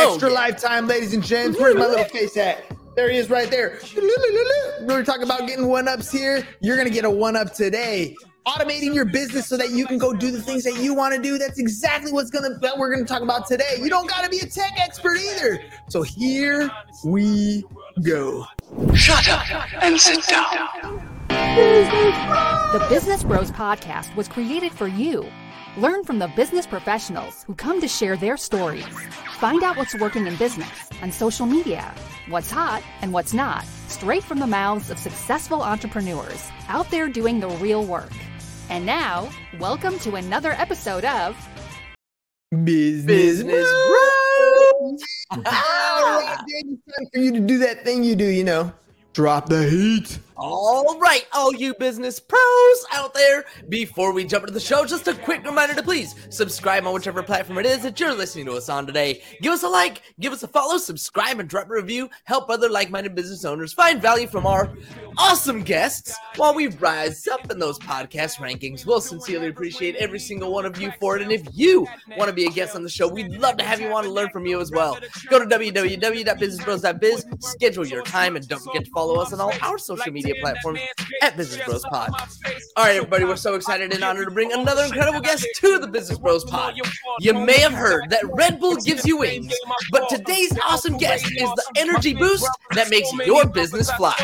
Oh, Extra yeah. lifetime, ladies and gents. Where's my little face at? There he is right there. We're talking about getting one ups here. You're going to get a one up today. Automating your business so that you can go do the things that you want to do. That's exactly what's gonna that we're gonna talk about today. You don't gotta be a tech expert either. So here we go. Shut up and sit down. The Business Bros Podcast was created for you. Learn from the business professionals who come to share their stories. Find out what's working in business, on social media, what's hot and what's not, straight from the mouths of successful entrepreneurs out there doing the real work. And now, welcome to another episode of Business, Business Bros. All right, Dan, it's time for you to do that thing you do. You know, drop the heat. All right, all you business pros out there. Before we jump into the show, just a quick reminder to please subscribe on whichever platform it is that you're listening to us on today. Give us a like, give us a follow, subscribe, and drop a review. Help other like minded business owners find value from our awesome guests while we rise up in those podcast rankings. We'll sincerely appreciate every single one of you for it. And if you want to be a guest on the show, we'd love to have you on and learn from you as well. Go to www.businessbros.biz, schedule your time, and don't forget to follow us on all our social media platforms at Business Bros Pod. All right, everybody, we're so excited and honored to bring another incredible guest to the Business Bros Pod. You may have heard that Red Bull gives you wings, but today's awesome guest is the energy boost that makes your business fly.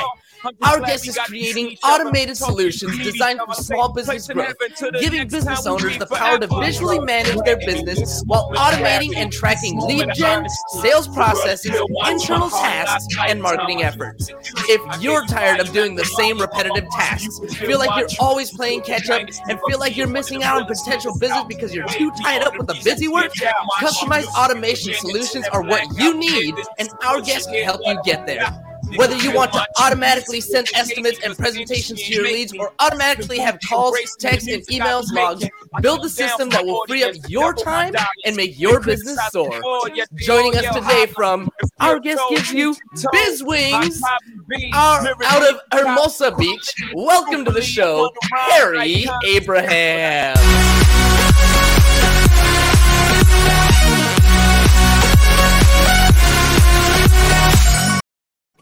Our guest is creating automated solutions designed for small business growth, giving business owners the power to visually manage their business while automating and tracking lead gen, sales processes, internal tasks, and marketing efforts. If you're tired of doing the same repetitive tasks, feel like you're always playing catch up, and feel like you're missing out on potential business because you're too tied up with the busy work, customized automation solutions are what you need, and our guest can help you get there. Whether you want to automatically send estimates and presentations to your leads or automatically have calls, texts, and emails logged, build a system that will free up your time and make your business soar. Joining us today from Our Guest Gives You Biz Wings our, out of Hermosa Beach, welcome to the show, Harry Abraham.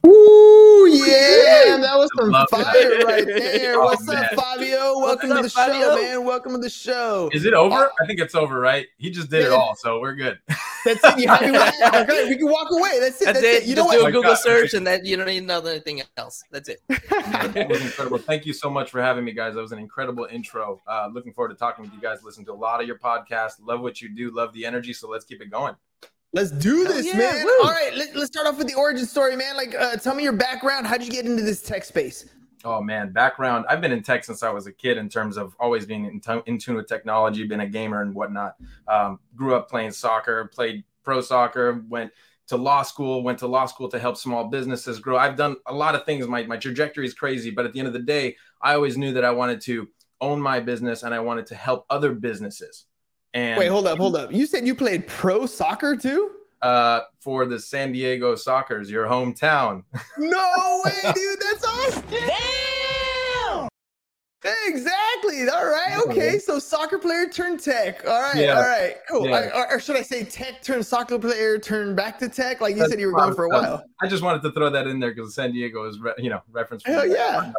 Ooh, yeah, that was some Love fire that. right there. Oh, What's up. Fabio? Welcome to up, the show, man. Welcome to the show. Is it over? I think it's over, right? He just did it all, so we're good. That's it. You happy with that? Okay, we can walk away. That's it. That's, That's, it. You know Just do what? a Google God. search and that you don't need to know anything else. That's it. That was incredible. Thank you so much for having me, guys. That was an incredible intro. Uh, looking forward to talking with you guys. Listen to a lot of your podcasts. Love what you do. Love the energy. So let's keep it going. Let's do Hell this, yeah, man. woo. All right, let, let's start off with the origin story, man. Like, uh, tell me your background. How did you get into this tech space? Oh man, background. I've been in tech since I was a kid. In terms of always being in, t- in tune with technology, been a gamer and whatnot. Um, grew up playing soccer, played pro soccer, went to law school, went to law school to help small businesses grow. I've done a lot of things. My my trajectory is crazy, but at the end of the day, I always knew that I wanted to own my business and I wanted to help other businesses. And Wait, hold up, hold up. You said you played pro soccer too? uh, for the San Diego Sockers, your hometown. No way, dude. That's awesome. Exactly. All right. Okay. So soccer player turned tech. All right. Yeah. All right. Cool. Yeah. I- or, or should I say tech turned soccer player turned back to tech? Like you That's said, you were fine. going for a while. I just wanted to throw that in there because San Diego is, re- you know, reference. Hell that. yeah.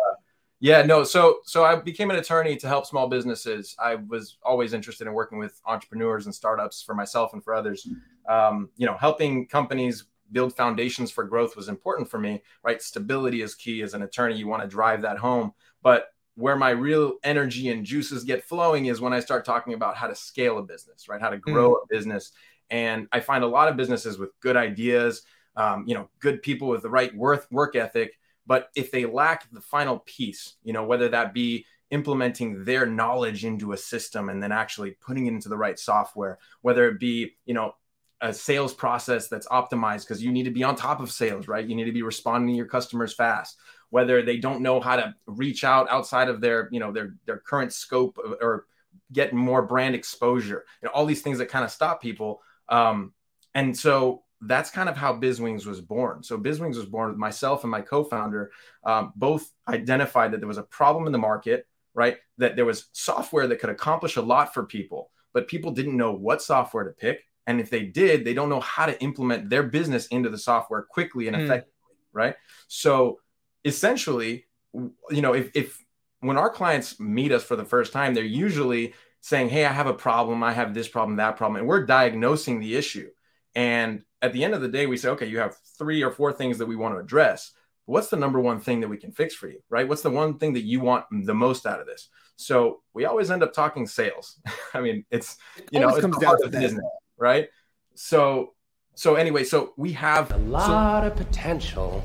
Yeah, no. So, so I became an attorney to help small businesses. I was always interested in working with entrepreneurs and startups for myself and for others. Um, you know, helping companies build foundations for growth was important for me. Right, stability is key. As an attorney, you want to drive that home. But where my real energy and juices get flowing is when I start talking about how to scale a business, right? How to grow a business. And I find a lot of businesses with good ideas, um, you know, good people with the right worth work ethic. But if they lack the final piece, you know, whether that be implementing their knowledge into a system and then actually putting it into the right software, whether it be, you know, a sales process that's optimized because you need to be on top of sales, right? You need to be responding to your customers fast. Whether they don't know how to reach out outside of their, you know, their their current scope or get more brand exposure, you know, all these things that kind of stop people. Um, and so that's kind of how BizWings was born. So BizWings was born with myself and my co-founder, um, both identified that there was a problem in the market, right? That there was software that could accomplish a lot for people, but people didn't know what software to pick. And if they did, they don't know how to implement their business into the software quickly and Hmm. effectively, right? So essentially, you know, if, if when our clients meet us for the first time, they're usually saying, Hey, I have a problem. I have this problem, that problem. And we're diagnosing the issue. And at the end of the day, we say, okay, you have three or four things that we want to address. What's the number one thing that we can fix for you, right? What's the one thing that you want the most out of this? So we always end up talking sales. I mean, it's you know, Always it's comes down to of that. business, right? So, so anyway, so we have A lot of potential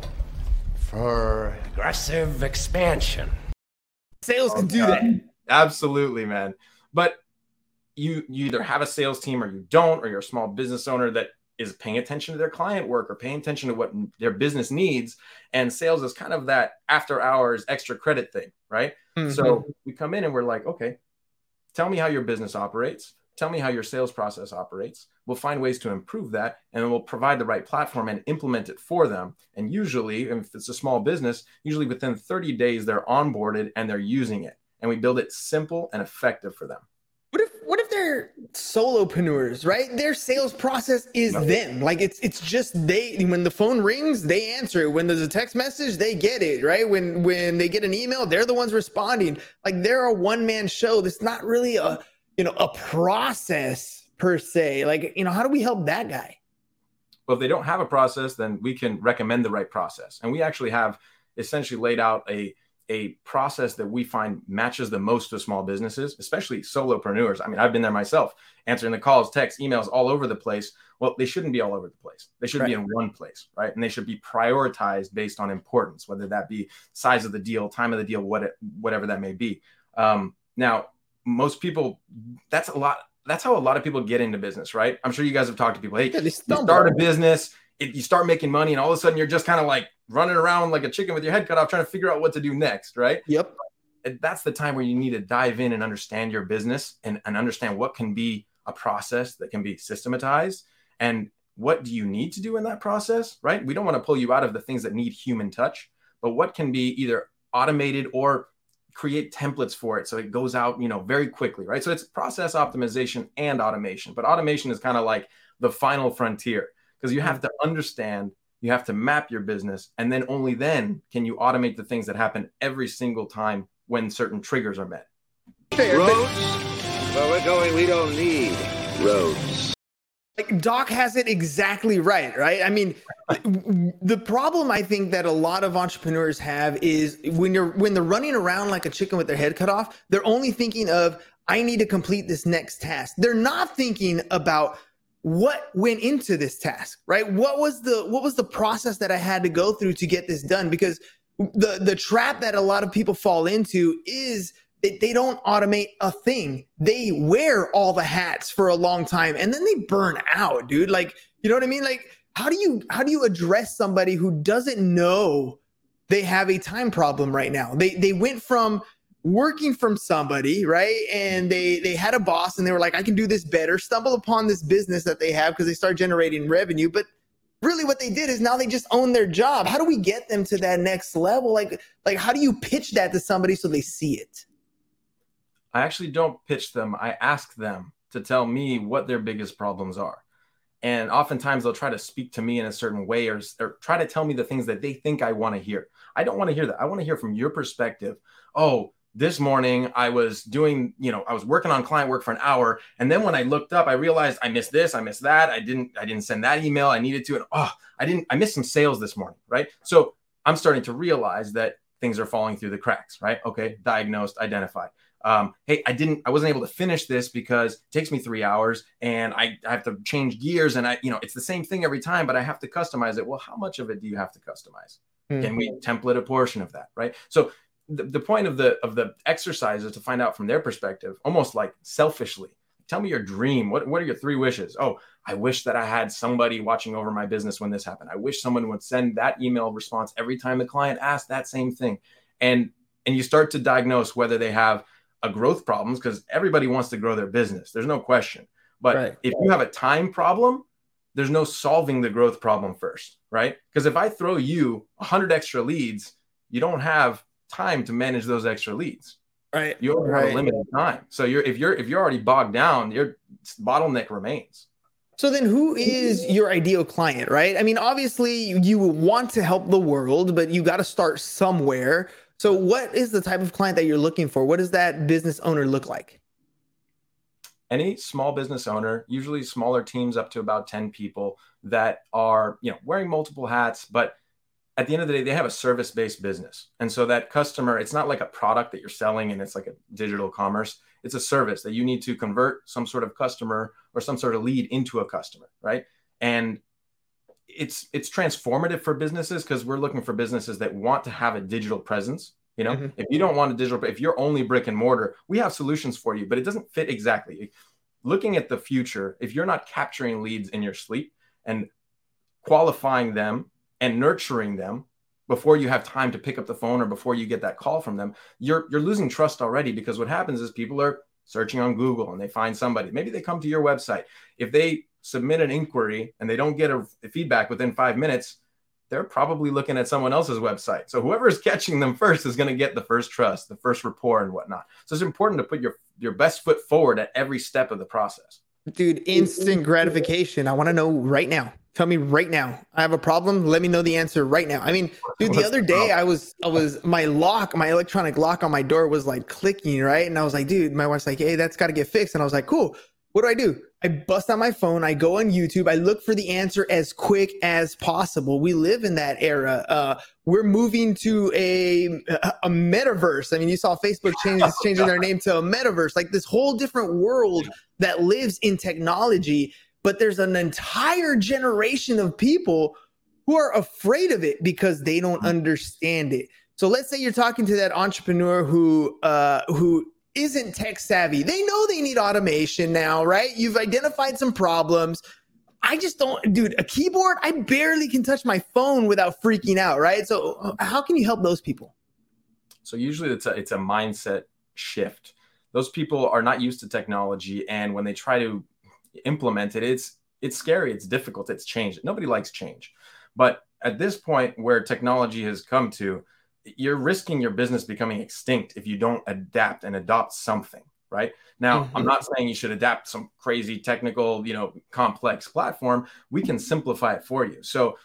for aggressive expansion. Sales can oh, do God. that. Absolutely, man. But you you either have a sales team or you don't, or you're a small business owner that is paying attention to their client work or paying attention to what their business needs. And sales is kind of that after hours extra credit thing, right? Mm-hmm. So we come in and we're like, okay, tell me how your business operates. Tell me how your sales process operates. We'll find ways to improve that and then we'll provide the right platform and implement it for them. And usually, if it's a small business, usually within 30 days, they're onboarded and they're using it. And we build it simple and effective for them. What if they're solopreneurs, right? Their sales process is No. them. Like it's it's just they when the phone rings, they answer it. When there's a text message, they get it, right? When when they get an email, they're the ones responding. Like they're a one-man show. That's not really a you know a process per se. Like, you know, how do we help that guy? Well, if they don't have a process, then we can recommend the right process. And we actually have essentially laid out a a process that we find matches the most with small businesses, especially solopreneurs. I mean, I've been there myself, answering the calls, texts, emails all over the place. Well, they shouldn't be all over the place. They should be in one place, right? And they should be prioritized based on importance, whether that be size of the deal, time of the deal, what it, whatever that may be. Um, now, most people, that's a lot. That's how a lot of people get into business, right? I'm sure you guys have talked to people. Hey, Yeah, you start a business, it, you start making money, and all of a sudden you're just kind of like running around like a chicken with your head cut off, trying to figure out what to do next, right? Yep. And that's the time where you need to dive in and understand your business and, and understand what can be a process that can be systematized and what do you need to do in that process, right? We don't want to pull you out of the things that need human touch, but what can be either automated or create templates for it so it goes out you know very quickly right so it's process optimization and automation but automation is kind of like the final frontier because you have mm. to understand you have to map your business and then only then can you automate the things that happen every single time when certain triggers are met Fair, but- Roads? Where we're going, we don't need roads. like Doc has it exactly right, right? I mean, the problem I think that a lot of entrepreneurs have is when you're when they're running around like a chicken with their head cut off, they're only thinking of I need to complete this next task. They're not thinking about what went into this task, right? What was the what was the process that I had to go through to get this done because the the trap that a lot of people fall into is that they don't automate a thing. They wear all the hats for a long time and then they burn out, dude. Like, you know what I mean? Like, how do you how do you address somebody who doesn't know they have a time problem right now? They they went from working from somebody, right? And they they had a boss and they were like, I can do this better, stumble upon this business that they have because they start generating revenue, but really what they did is now they just own their job. How do we get them to that next level? Like like how do you pitch that to somebody so they see it? I actually don't pitch them. I ask them to tell me what their biggest problems are. And oftentimes they'll try to speak to me in a certain way or, or try to tell me the things that they think I want to hear. I don't want to hear that. I want to hear from your perspective. Oh, this morning I was doing, you know, I was working on client work for an hour. And then when I looked up, I realized I missed this, I missed that. I didn't, I didn't send that email I needed to. And oh, I didn't, I missed some sales this morning. Right. So I'm starting to realize that things are falling through the cracks. Right. Okay. Diagnosed, identified um, hey, I didn't, I wasn't able to finish this because it takes me three hours and I, I have to change gears and I, you know, it's the same thing every time, but I have to customize it. Well, how much of it do you have to customize? Can we template a portion of that? Right. So the, the point of the, of the exercise is to find out from their perspective, almost like selfishly, tell me your dream. What, what are your three wishes? Oh, I wish that I had somebody watching over my business when this happened. I wish someone would send that email response every time the client asked that same thing. And, and you start to diagnose whether they have a growth problems because everybody wants to grow their business. There's no question. But Right. if you have a time problem, there's no solving the growth problem first, right? Because if I throw you 100 extra leads, you don't have time to manage those extra leads. Right. You only have a limited time. So you're if you're if you're already bogged down, your bottleneck remains. So then who is your ideal client, right? I mean, obviously you want to help the world, but you got to start somewhere. So what is the type of client that you're looking for? What does that business owner look like? Any small business owner, usually smaller teams up to about 10 people that are, you know, wearing multiple hats, but at the end of the day, they have a service based business. And so that customer, it's not like a product that you're selling and it's like a digital commerce. It's a service that you need to convert some sort of customer or some sort of lead into a customer, right? And it's it's transformative for businesses because we're looking for businesses that want to have a digital presence. You know, mm-hmm. if you don't want a digital, if you're only brick and mortar, we have solutions for you, but it doesn't fit exactly. Looking at the future, if you're not capturing leads in your sleep and qualifying them and nurturing them before you have time to pick up the phone or before you get that call from them, you're you're losing trust already because what happens is people are searching on Google and they find somebody. Maybe they come to your website. If they submit an inquiry and they don't get a, a feedback within 5 minutes, they're probably looking at someone else's website. So whoever is catching them first is going to get the first trust, the first rapport, and whatnot. So it's important to put your your best foot forward at every step of the process. Dude, instant gratification. I want to know right now. Tell me right now. I have a problem. Let me know the answer right now. I mean, dude, the other day I was I was my lock, my electronic lock on my door was like clicking, right? And I was like, dude, my wife's like, hey, that's got to get fixed. And I was like, cool. What do I do? I bust out my phone. I go on YouTube. I look for the answer as quick as possible. We live in that era. Uh, we're moving to a a metaverse. I mean, you saw Facebook change, changing their name to a metaverse, like this whole different world that lives in technology but there's an entire generation of people who are afraid of it because they don't understand it. So let's say you're talking to that entrepreneur who uh, who isn't tech savvy. They know they need automation now, right? You've identified some problems. I just don't, dude. A keyboard, I barely can touch my phone without freaking out, right? So uh, how can you help those people? So usually it's a it's a mindset shift. Those people are not used to technology, and when they try to implement it, it's it's scary, it's difficult, it's change. Nobody likes change. But at this point where technology has come to, you're risking your business becoming extinct if you don't adapt and adopt something right now mm-hmm. i'm not saying you should adapt some crazy technical you know complex platform we can simplify it for you so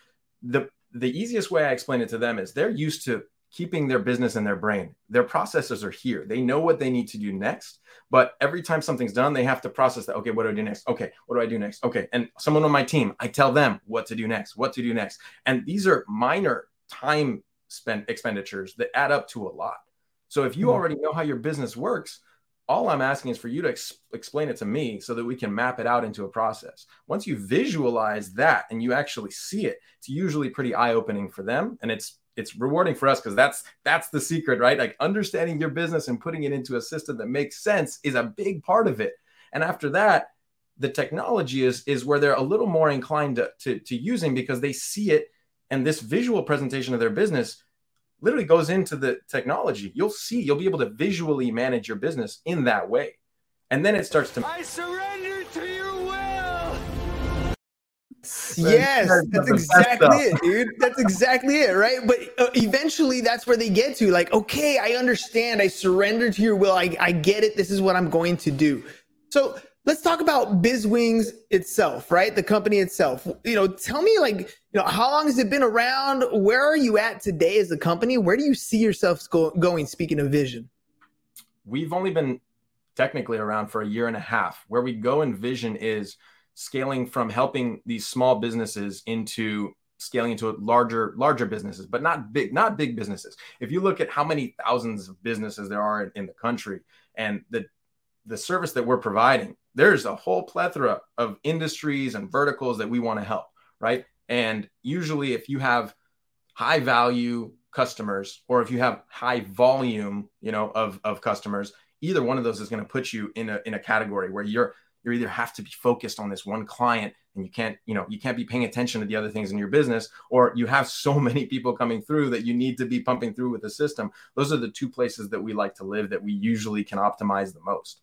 the the easiest way i explain it to them is they're used to keeping their business in their brain. Their processes are here. They know what they need to do next. But every time something's done, they have to process that. Okay, what do I do next? Okay, what do I do next? Okay. And someone on my team, I tell them what to do next, what to do next. And these are minor time spent expenditures that add up to a lot. So if you mm-hmm. already know how your business works, all I'm asking is for you to ex- explain it to me so that we can map it out into a process. Once you visualize that and you actually see it, it's usually pretty eye opening for them. And it's it's rewarding for us because that's that's the secret right? Like understanding your business and putting it into a system that makes sense is a big part of it. And after that the technology is is where they're a little more inclined to, to, to using because they see it and this visual presentation of their business literally goes into the technology. You'll see you'll be able to visually manage your business in that way. And then it starts to Yes, that's exactly it, dude. That's exactly it, right? But uh, eventually, that's where they get to. Like, okay, I understand. I surrender to your will. I, I get it. This is what I'm going to do. So let's talk about BizWings itself, right? The company itself. You know, tell me, like, you know, how long has it been around? Where are you at today as a company? Where do you see yourselves go- going? Speaking of vision, we've only been technically around for a year and a half. Where we go in vision is scaling from helping these small businesses into scaling into larger larger businesses but not big not big businesses. If you look at how many thousands of businesses there are in, in the country and the the service that we're providing there's a whole plethora of industries and verticals that we want to help right? And usually if you have high value customers or if you have high volume you know of of customers either one of those is going to put you in a in a category where you're you either have to be focused on this one client and you can't you know you can't be paying attention to the other things in your business or you have so many people coming through that you need to be pumping through with the system. Those are the two places that we like to live that we usually can optimize the most.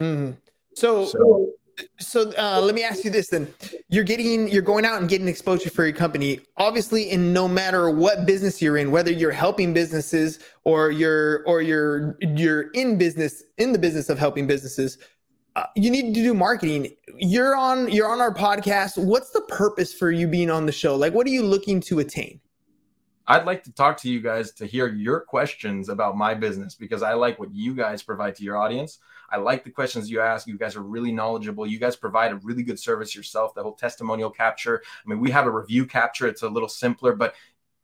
Mm-hmm. so, so so uh, let me ask you this then. You're getting you're going out and getting exposure for your company. Obviously in no matter what business you're in whether you're helping businesses or you're or you're you're in business in the business of helping businesses uh, you need to do marketing. You're on you're on our podcast. What's the purpose for you being on the show? Like, what are you looking to attain? I'd like to talk to you guys to hear your questions about my business because I like what you guys provide to your audience. I like the questions you ask. You guys are really knowledgeable. You guys provide a really good service yourself. The whole testimonial capture. I mean, we have a review capture. It's a little simpler, but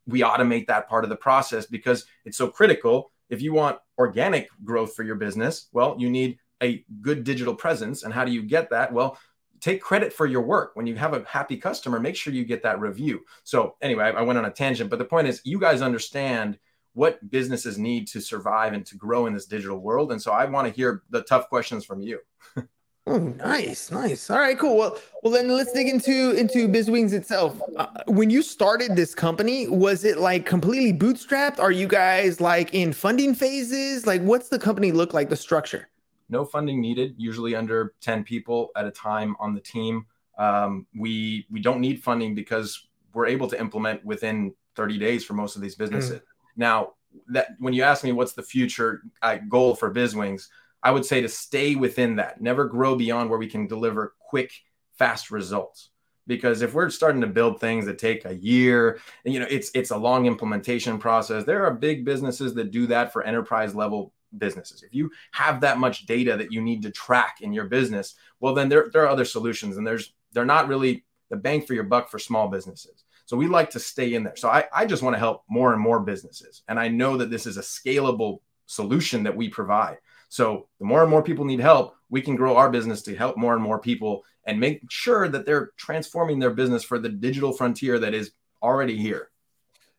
we automate that part of the process because it's so critical. If you want organic growth for your business, well, you need a good digital presence. And how do you get that? Well, take credit for your work. When you have a happy customer, make sure you get that review. So, anyway, I, went on a tangent, but the point is, you guys understand what businesses need to survive and to grow in this digital world. And so, I want to hear the tough questions from you. Oh, nice, nice. All right, cool. Well, well, then let's dig into into BizWings itself. Uh, when you started this company, was it like completely bootstrapped? Are you guys like in funding phases? Like, what's the company look like? The structure? No funding needed, usually under 10 people at a time on the team. Um, we we don't need funding because we're able to implement within 30 days for most of these businesses. Mm. Now, that when you ask me what's the future uh, goal for BizWings, I would say to stay within that, never grow beyond where we can deliver quick, fast results. Because if we're starting to build things that take a year, and you know, it's it's a long implementation process. There are big businesses that do that for enterprise level businesses. If you have that much data that you need to track in your business, well, then there, there are other solutions and there's, they're not really the bang for your buck for small businesses. So we like to stay in there. So I, I just want to help more and more businesses. And I know that this is a scalable solution that we provide. So the more and more people need help, we can grow our business to help more and more people and make sure that they're transforming their business for the digital frontier that is already here.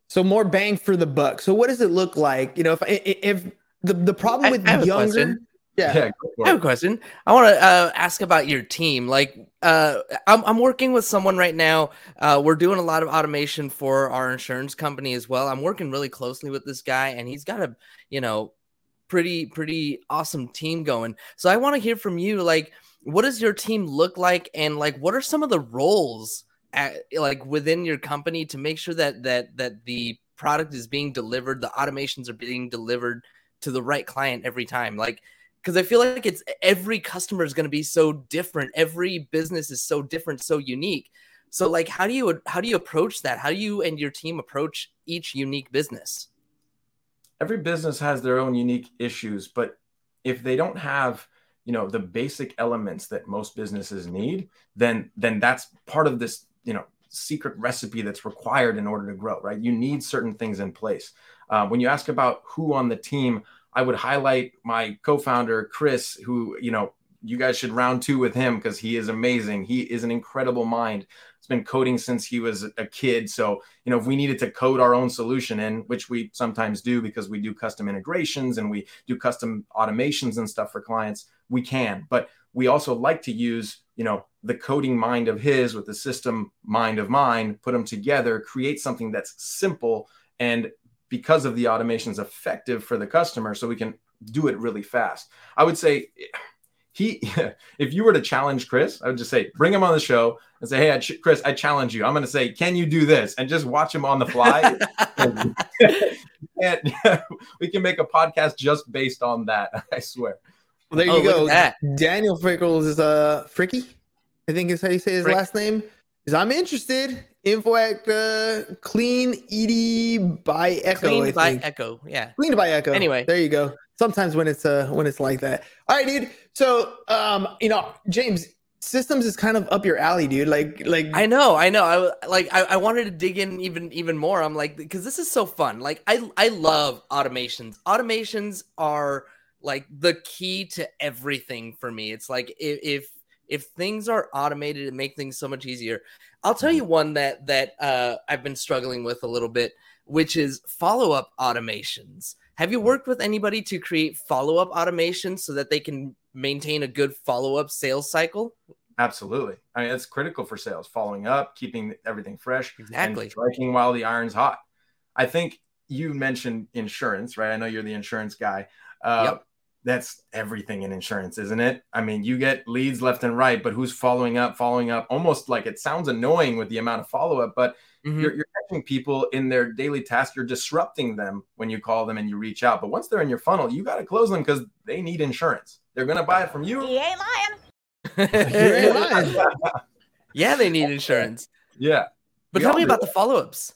So more bang for the buck. So what does it look like? You know, if if the the problem with I, I younger. Yeah. yeah I have a question. I want to uh, ask about your team. Like, uh, I'm, I'm working with someone right now. Uh, we're doing a lot of automation for our insurance company as well. I'm working really closely with this guy, and he's got a, you know, pretty pretty awesome team going. So I want to hear from you. Like, what does your team look like, and like, what are some of the roles at like within your company to make sure that that that the product is being delivered, the automations are being delivered to the right client every time. Like, because I feel like it's every customer is going to be so different. Every business is so different, so unique. So, like, how do you how do you approach that? How do you and your team approach each unique business? Every business has their own unique issues, but if they don't have you know the basic elements that most businesses need then then that's part of this you know secret recipe that's required in order to grow right you need certain things in place uh, when you ask about who on the team, I would highlight my co-founder Chris, who you know you guys should round two with him because he is amazing. He is an incredible mind. He's been coding since he was a kid. So you know if we needed to code our own solution in, which we sometimes do because we do custom integrations and we do custom automations and stuff for clients, we can. But we also like to use you know the coding mind of his with the system mind of mine, put them together, create something that's simple and because of the automation is effective for the customer so we can do it really fast. I would say he if you were to challenge chris i would just say bring him on the show and say hey ch- chris i challenge you. I'm going to say can you do this? And just watch him on the fly. And we can make a podcast just based on that i swear. Well, there you oh, go. daniel frickles is uh fricky i think is how you say his Frick. last name is i'm interested. Info at uh, clean ed by echo clean by echo yeah. Clean by echo. Anyway. There you go. Sometimes when it's uh when it's like that. All right dude. So um you know james systems is kind of up your alley dude. Like like i know i know. I like I, I wanted to dig in even even more. I'm like because this is so fun. Like i i love automations. Automations are like the key to everything for me. It's like if if if things are automated and make things so much easier I'll tell you one that that uh, I've been struggling with a little bit, which is follow up automations. Have you worked with anybody to create follow up automations so that they can maintain a good follow up sales cycle? Absolutely. I mean, it's critical for sales, following up, keeping everything fresh, exactly, striking while the iron's hot. I think you mentioned insurance, right? I know you're the insurance guy. Uh, yep. That's everything in insurance, isn't it? I mean, you get leads left and right, but who's following up, following up? Almost like it sounds annoying with the amount of follow up, but mm-hmm. you're, you're catching people in their daily task. You're disrupting them when you call them and you reach out. But once they're in your funnel, you got to close them because they need insurance. They're going to buy it from you. He ain't lying. he ain't lying. yeah, they need insurance. Yeah. But we tell me about the follow ups.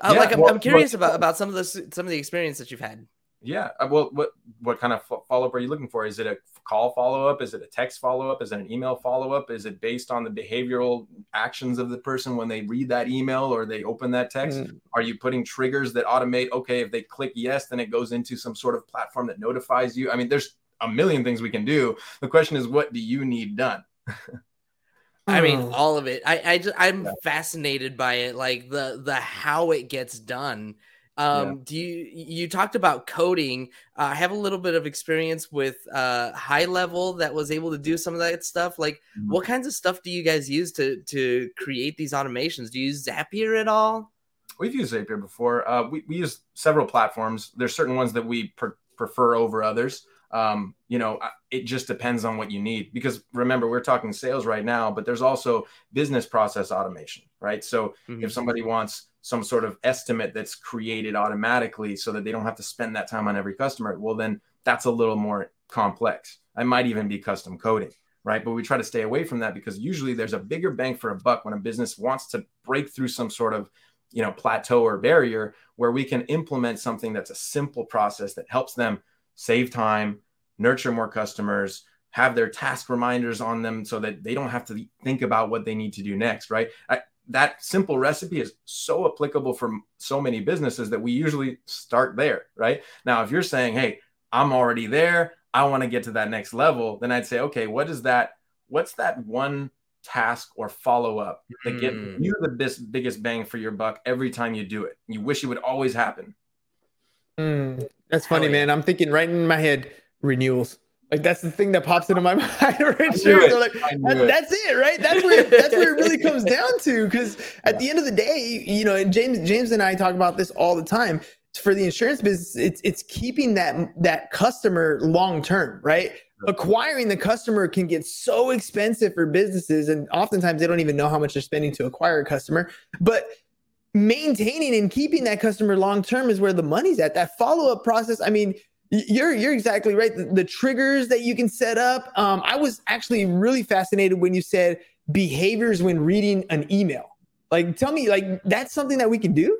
Uh, yeah, like I'm, well, I'm curious about about some of the some of the experience that you've had. Yeah. Uh, well, what what kind of follow up are you looking for? Is it a call follow up? Is it a text follow up? Is it an email follow up? Is it based on the behavioral actions of the person when they read that email or they open that text? Mm. Are you putting triggers that automate? Okay, if they click yes, then it goes into some sort of platform that notifies you. I mean, there's a million things we can do. The question is, what do you need done? I mean, hmm. all of it. I, I just, I'm yeah. fascinated by it, like the the how it gets done. Um, yeah. do you you talked about coding? Uh, I have a little bit of experience with uh, HighLevel that was able to do some of that stuff. Like, mm-hmm. what kinds of stuff do you guys use to to create these automations? Do you use Zapier at all? We've used Zapier before. Uh, we we use several platforms. There's certain ones that we prefer over others. Um, you know, it just depends on what you need. Because remember, we're talking sales right now, but there's also business process automation, right? So mm-hmm. if somebody wants some sort of estimate that's created automatically so that they don't have to spend that time on every customer, well, then that's a little more complex. I might even be custom coding, right? But we try to stay away from that because usually there's a bigger bang for a buck when a business wants to break through some sort of you know plateau or barrier where we can implement something that's a simple process that helps them save time nurture more customers have their task reminders on them so that they don't have to think about what they need to do next right I, that simple recipe is so applicable for so many businesses that we usually start there, right? Now, if you're saying, "Hey, I'm already there, I want to get to that next level," then I'd say, "Okay, what is that? What's that one task or follow up that get mm. you the biggest bang for your buck every time you do it? You wish it would always happen." Mm, that's funny, man. I'm thinking right in my head renewals. Like that's the thing that pops into my mind. So like, that, that's it, right? That's where that's where it really comes down to. Because at the end of the day, you know, and James James and I talk about this all the time. For the insurance business, it's it's keeping that that customer long term, right? Acquiring the customer can get so expensive for businesses, and oftentimes they don't even know how much they're spending to acquire a customer. But maintaining and keeping that customer long term is where the money's at. That follow up process. I mean, you're you're exactly right. The, the triggers that you can set up. Um, I was actually really fascinated when you said behaviors when reading an email. Like, tell me, like that's something that we can do.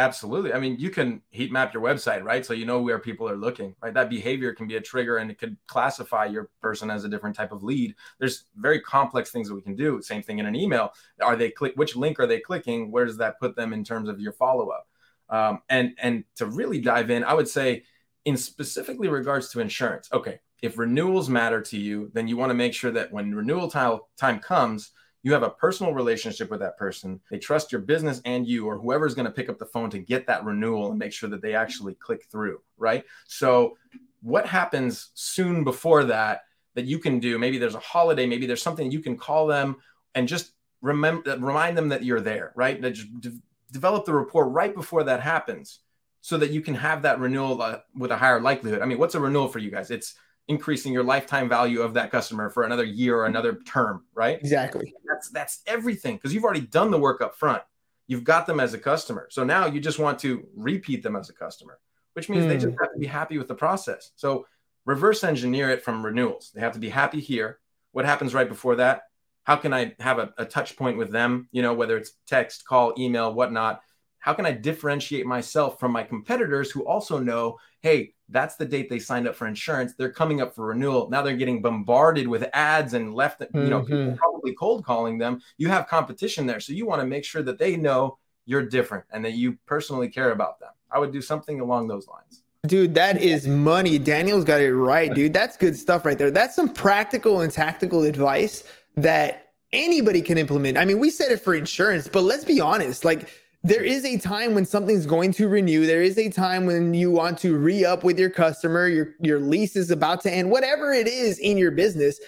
Absolutely. I mean, you can heat map your website, right? So you know where people are looking, right? That behavior can be a trigger and it could classify your person as a different type of lead. There's very complex things that we can do. Same thing in an email. Are they click which link are they clicking? Where does that put them in terms of your follow-up? Um, and and to really dive in, I would say in specifically regards to insurance, okay, if renewals matter to you, then you want to make sure that when renewal time, time comes, you have a personal relationship with that person. They trust your business and you, or whoever's going to pick up the phone to get that renewal and make sure that they actually click through, right? So, what happens soon before that that you can do? Maybe there's a holiday, maybe there's something you can call them and just remember, remind them that you're there, right? That just de- develop the rapport right before that happens so that you can have that renewal uh, with a higher likelihood. I mean, what's a renewal for you guys? It's increasing your lifetime value of that customer for another year or another term, right? Exactly. That's that's everything because you've already done the work up front. You've got them as a customer. So now you just want to repeat them as a customer, which means mm. they just hmm. have to be happy with the process. So reverse engineer it from renewals. They have to be happy here. What happens right before that? How can I have a, a touch point with them? You know, whether it's text, call, email, whatnot how can I differentiate myself from my competitors who also know, hey, that's the date they signed up for insurance. They're coming up for renewal. Now they're getting bombarded with ads and left, you know, mm-hmm. probably cold calling them. You have competition there. So you want to make sure that they know you're different and that you personally care about them. I would do something along those lines. Dude, that is money. Daniel's got it right, dude. That's good stuff right there. That's some practical and tactical advice that anybody can implement. I mean, we said it for insurance, but let's be honest. Like, there is a time when something's going to renew. There is a time when you want to re-up with your customer, your your lease is about to end, whatever it is in your business.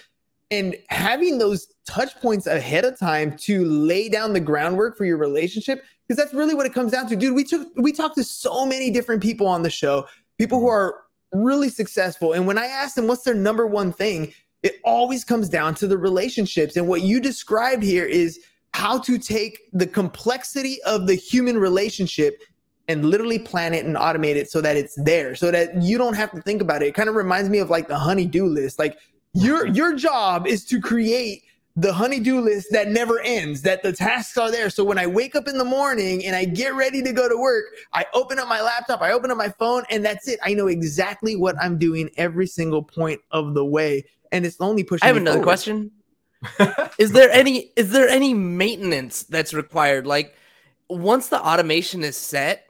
And having those touch points ahead of time to lay down the groundwork for your relationship, because that's really what it comes down to. Dude, we took we talked to so many different people on the show, people who are really successful. And when I ask them what's their number one thing, it always comes down to the relationships. And what you described here is how to take the complexity of the human relationship and literally plan it and automate it so that it's there so that you don't have to think about it. It kind of reminds me of like the honey-do list. Like your mm-hmm. your job is to create the honey-do list that never ends, that the tasks are there. So when I wake up in the morning and I get ready to go to work, I open up my laptop, I open up my phone, and that's it. I know exactly what I'm doing every single point of the way. And it's only pushing. I have another forward. question. Is there any is there any maintenance that's required? Like once the automation is set,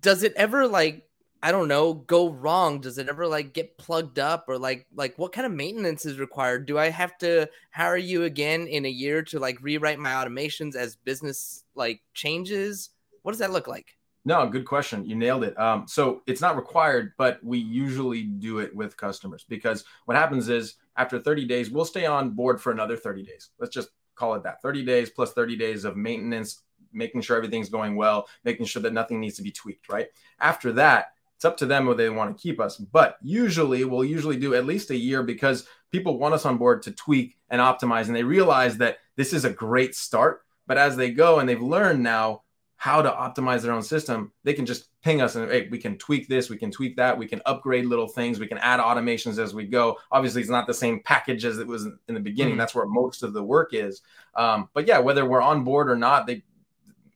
does it ever like I don't know, go wrong? Does it ever like get plugged up or like like what kind of maintenance is required? Do I have to hire you again in a year to like rewrite my automations as business like changes? What does that look like? No, good question. You nailed it. Um, so it's not required, but we usually do it with customers because what happens is after 30 days, we'll stay on board for another 30 days. Let's just call it that 30 days plus 30 days of maintenance, making sure everything's going well, making sure that nothing needs to be tweaked, right? After that, it's up to them whether they want to keep us. But usually, we'll usually do at least a year because people want us on board to tweak and optimize, and they realize that this is a great start. But as they go and they've learned now how to optimize their own system, they can just ping us and hey, we can tweak this, we can tweak that, we can upgrade little things, we can add automations as we go. Obviously, it's not the same package as it was in the beginning. Mhm. That's where most of the work is. Um, but yeah, whether we're on board or not, they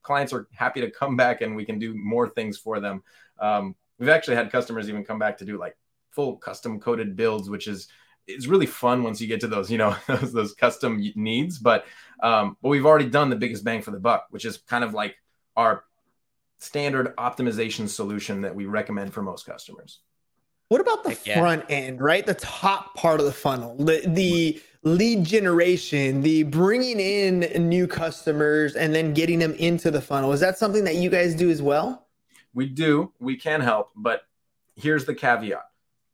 clients are happy to come back and we can do more things for them. Um, we've actually had customers even come back to do like full custom coded builds, which is it's really fun once you get to those, you know, those, those custom needs. But um, but we've already done the biggest bang for the buck, which is kind of like our standard optimization solution that we recommend for most customers. What about the yeah. front end, right? The top part of the funnel, the the lead generation, the bringing in new customers and then getting them into the funnel. Is that something that you guys do as well? We do, we can help, but here's the caveat.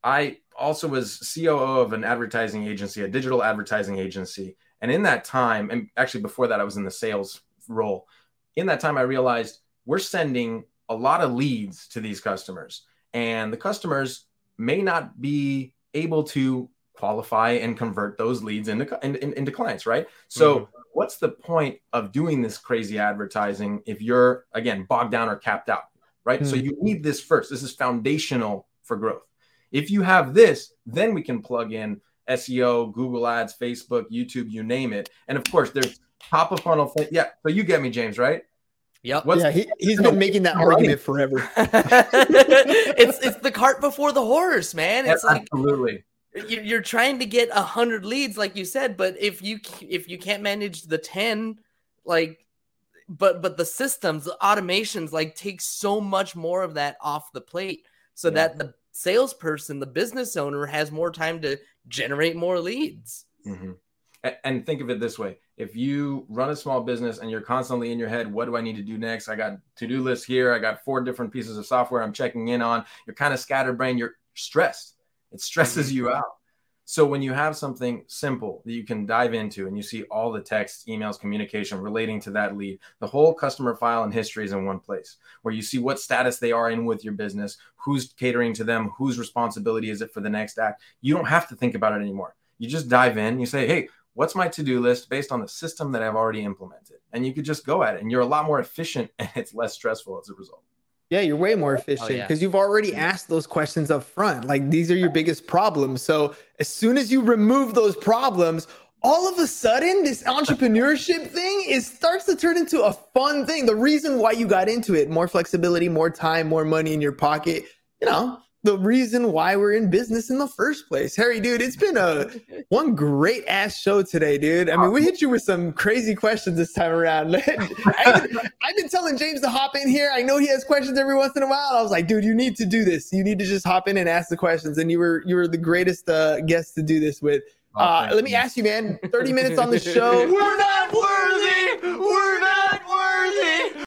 I also was COO of an advertising agency, a digital advertising agency. And in that time, and actually before that, I was in the sales role. In that time, I realized we're sending a lot of leads to these customers, and the customers may not be able to qualify and convert those leads into, in, in- into clients, right? So, what's the point of doing this crazy advertising if you're, again, bogged down or capped out, right? So, Hmm. you need this first. This is foundational for growth. If you have this, then we can plug in SEO, Google Ads, Facebook, YouTube, you name it. And of course, there's top of funnel. Thing. Yeah. So you get me, James, right? Yep. What's yeah, he, he's been making that Right. argument forever. it's it's the cart before the horse, man. It's like absolutely. you- you're trying to get a hundred leads, like you said, but if you if you can't manage the ten, like, but but the systems, the automations, like take so much more of that off the plate, so Yeah. that the salesperson, the business owner, has more time to generate more leads. Mhm. And think of it this way: if you run a small business and you're constantly in your head, what do I need to do next? I got to-do lists here. I got four different pieces of software I'm checking in on. You're kind of scatterbrained. You're stressed. It stresses mm-hmm. you out. So when you have something simple that you can dive into and you see all the text, emails, communication relating to that lead, the whole customer file and history is in one place where you see what status they are in with your business, who's catering to them, whose responsibility is it for the next act. You don't have to think about it anymore. You just dive in, you say, hey, what's my to-do list based on the system that I've already implemented? And you could just go at it and you're a lot more efficient and it's less stressful as a result. Yeah, you're way more oh, efficient yeah. because you've already asked those questions up front. Like these are your biggest problems. So as soon as you remove those problems, all of a sudden this entrepreneurship thing is starts to turn into a fun thing. The reason why you got into it, more flexibility, more time, more money in your pocket, you know, the reason why we're in business in the first place. Harry, dude, it's been a one great ass show today, dude. I mean, we hit you with some crazy questions this time around. I've, been, I've been telling James to hop in here. I know he has questions every once in a while. I was like, dude, you need to do this. You need to just hop in and ask the questions. And you were you were the greatest uh, guest to do this with. Uh, let me ask you, man. Thirty minutes on the show. We're not worthy. We're not worthy.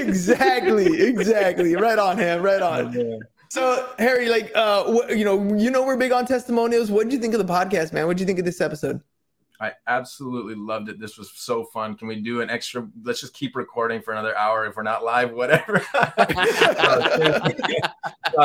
exactly, exactly. Right on, him. Right on. So, Harry, like, uh, what, you know, you know, we're big on testimonials. What did you think of the podcast, man? What did you think of this episode? I absolutely loved it. This was so fun. Can we do an extra? Let's just keep recording for another hour if we're not live, whatever. uh,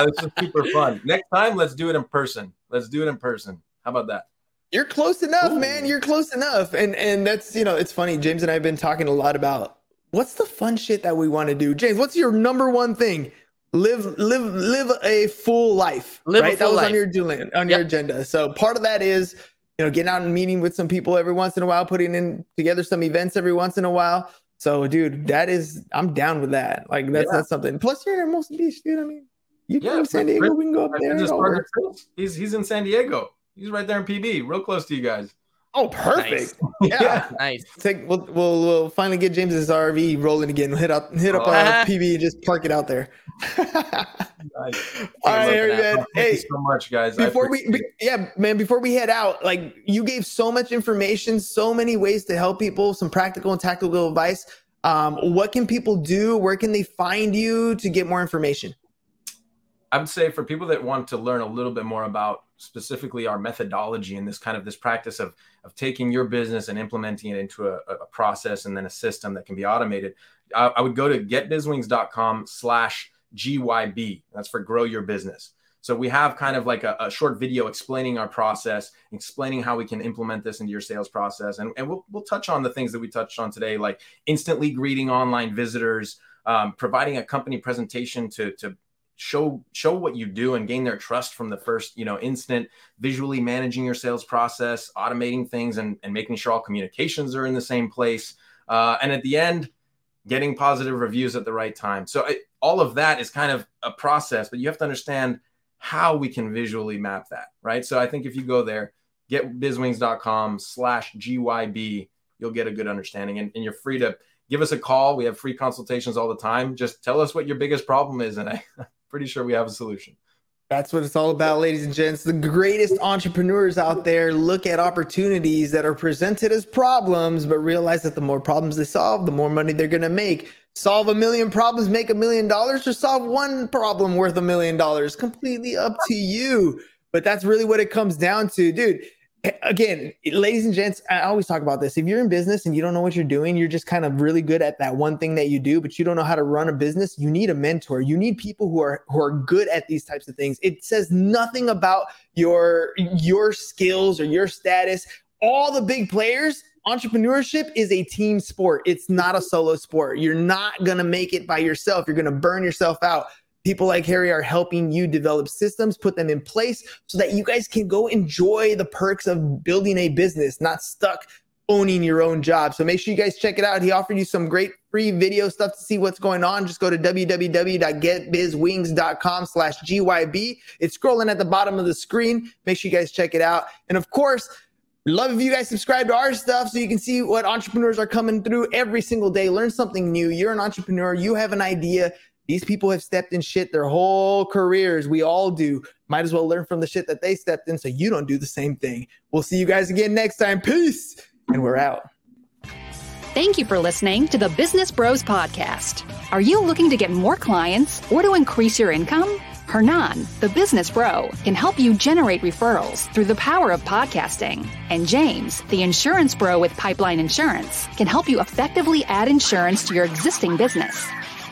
this is super fun. Next time, let's do it in person. Let's do it in person. How about that? You're close enough, Ooh. man. You're close enough. And and that's you know, it's funny. James and I have been talking a lot about what's the fun shit that we want to do. James, what's your number one thing? Live live live a full life. Live right? Full that was life. on your on yep. your agenda. So part of that is you know getting out and meeting with some people every once in a while, putting in together some events every once in a while. So, dude, that is I'm down with that. Like that's yeah. that's something. Plus, you're in Hermosa Beach, dude. I mean, you yeah, San Diego, we can go up there. He's he's in San Diego. He's right there in PB, real close to you guys. Oh, perfect. Nice. Yeah. nice. Take we'll, we'll, we'll finally get James's RV rolling again. We'll hit up hit up our PB and just park it out there. nice. All right, Harry, man. Thank hey, you so much, guys. Before we be, yeah, man, before we head out, like you gave so much information, so many ways to help people, some practical and tactical advice. Um, what can people do? Where can they find you to get more information? I would say for people that want to learn a little bit more about specifically our methodology and this kind of this practice of of taking your business and implementing it into a, a process and then a system that can be automated, I, I would go to getbizwings.com slash GYB. That's for grow your business. So we have kind of like a, a, short video explaining our process, explaining how we can implement this into your sales process. And, and we'll, we'll touch on the things that we touched on today, like instantly greeting online visitors, um, providing a company presentation to, to show show what you do and gain their trust from the first you know instant visually managing your sales process automating things and, and making sure all communications are in the same place uh, and at the end getting positive reviews at the right time. So it, all of that is kind of a process but you have to understand how we can visually map that right? So i think if you go there getbizwings.com slash gyb you'll get a good understanding and, and you're free to give us a call. We have free consultations all the time. Just tell us what your biggest problem is and i pretty sure we have a solution. That's what it's all about, ladies and gents. The greatest entrepreneurs out there look at opportunities that are presented as problems, but realize that the more problems they solve, the more money they're going to make. Solve a million problems, make a million dollars, or solve one problem worth a million dollars. Completely up to you. But that's really what it comes down to, dude again, ladies and gents, I always talk about this. If you're in business and you don't know what you're doing, you're just kind of really good at that one thing that you do, but you don't know how to run a business, you need a mentor. You need people who are who are good at these types of things. It says nothing about your your skills or your status. All the big players entrepreneurship is a team sport. It's not a solo sport. You're not going to make it by yourself. You're going to burn yourself out. People like Harry are helping you develop systems, put them in place so that you guys can go enjoy the perks of building a business, not stuck owning your own job. So make sure you guys check it out. He offered you some great free video stuff to see what's going on. Just go to www.getbizwings.com slash GYB. It's scrolling at the bottom of the screen. Make sure you guys check it out. And of course, love if you guys subscribe to our stuff so you can see what entrepreneurs are coming through every single day. Learn something new. You're an entrepreneur. You have an idea. These people have stepped in shit their whole careers. We all do. Might as well learn from the shit that they stepped in so you don't do the same thing. We'll see you guys again next time. Peace. And we're out. Thank you for listening to the Business Bros Podcast. Are you looking to get more clients or to increase your income? Hernan, the business bro, can help you generate referrals through the power of podcasting. And James, the insurance bro with Pipeline Insurance, can help you effectively add insurance to your existing business.